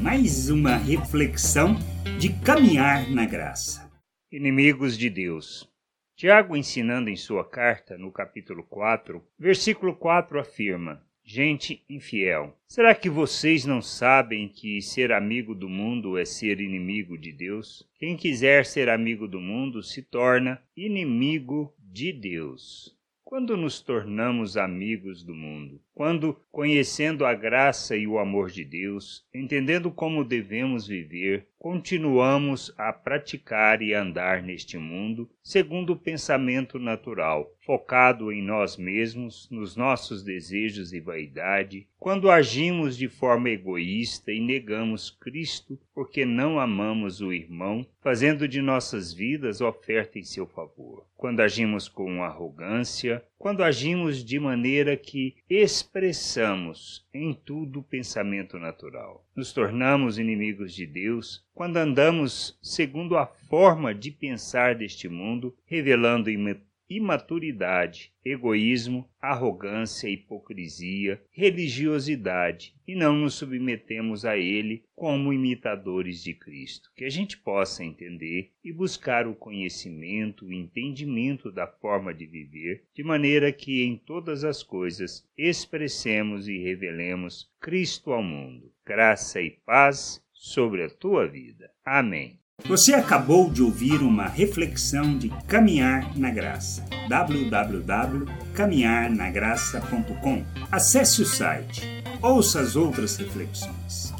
mais uma reflexão de caminhar na graça. Inimigos de Deus. Tiago, ensinando em sua carta, no capítulo 4, versículo 4, afirma: Gente infiel, será que vocês não sabem que ser amigo do mundo é ser inimigo de Deus? Quem quiser ser amigo do mundo se torna inimigo de Deus. Quando nos tornamos amigos do mundo, quando, conhecendo a graça e o amor de Deus, entendendo como devemos viver, continuamos a praticar e andar neste mundo segundo o pensamento natural, focado em nós mesmos, nos nossos desejos e vaidade, quando agimos de forma egoísta e negamos Cristo porque não amamos o irmão, fazendo de nossas vidas oferta em seu favor, quando agimos com arrogância, quando agimos de maneira que expressamos em tudo o pensamento natural. Nos tornamos inimigos de Deus quando andamos segundo a forma de pensar deste mundo, revelando imaturidade, egoísmo, arrogância, hipocrisia, religiosidade e não nos submetemos a ele como imitadores de Cristo. Que a gente possa entender e buscar o conhecimento, o entendimento da forma de viver, de maneira que em todas as coisas expressemos e revelemos Cristo ao mundo. Graça e paz sobre a tua vida. Amém. Você acabou de ouvir uma reflexão de Caminhar na Graça. www.caminharnagraça.com. Acesse o site. Ouça as outras reflexões.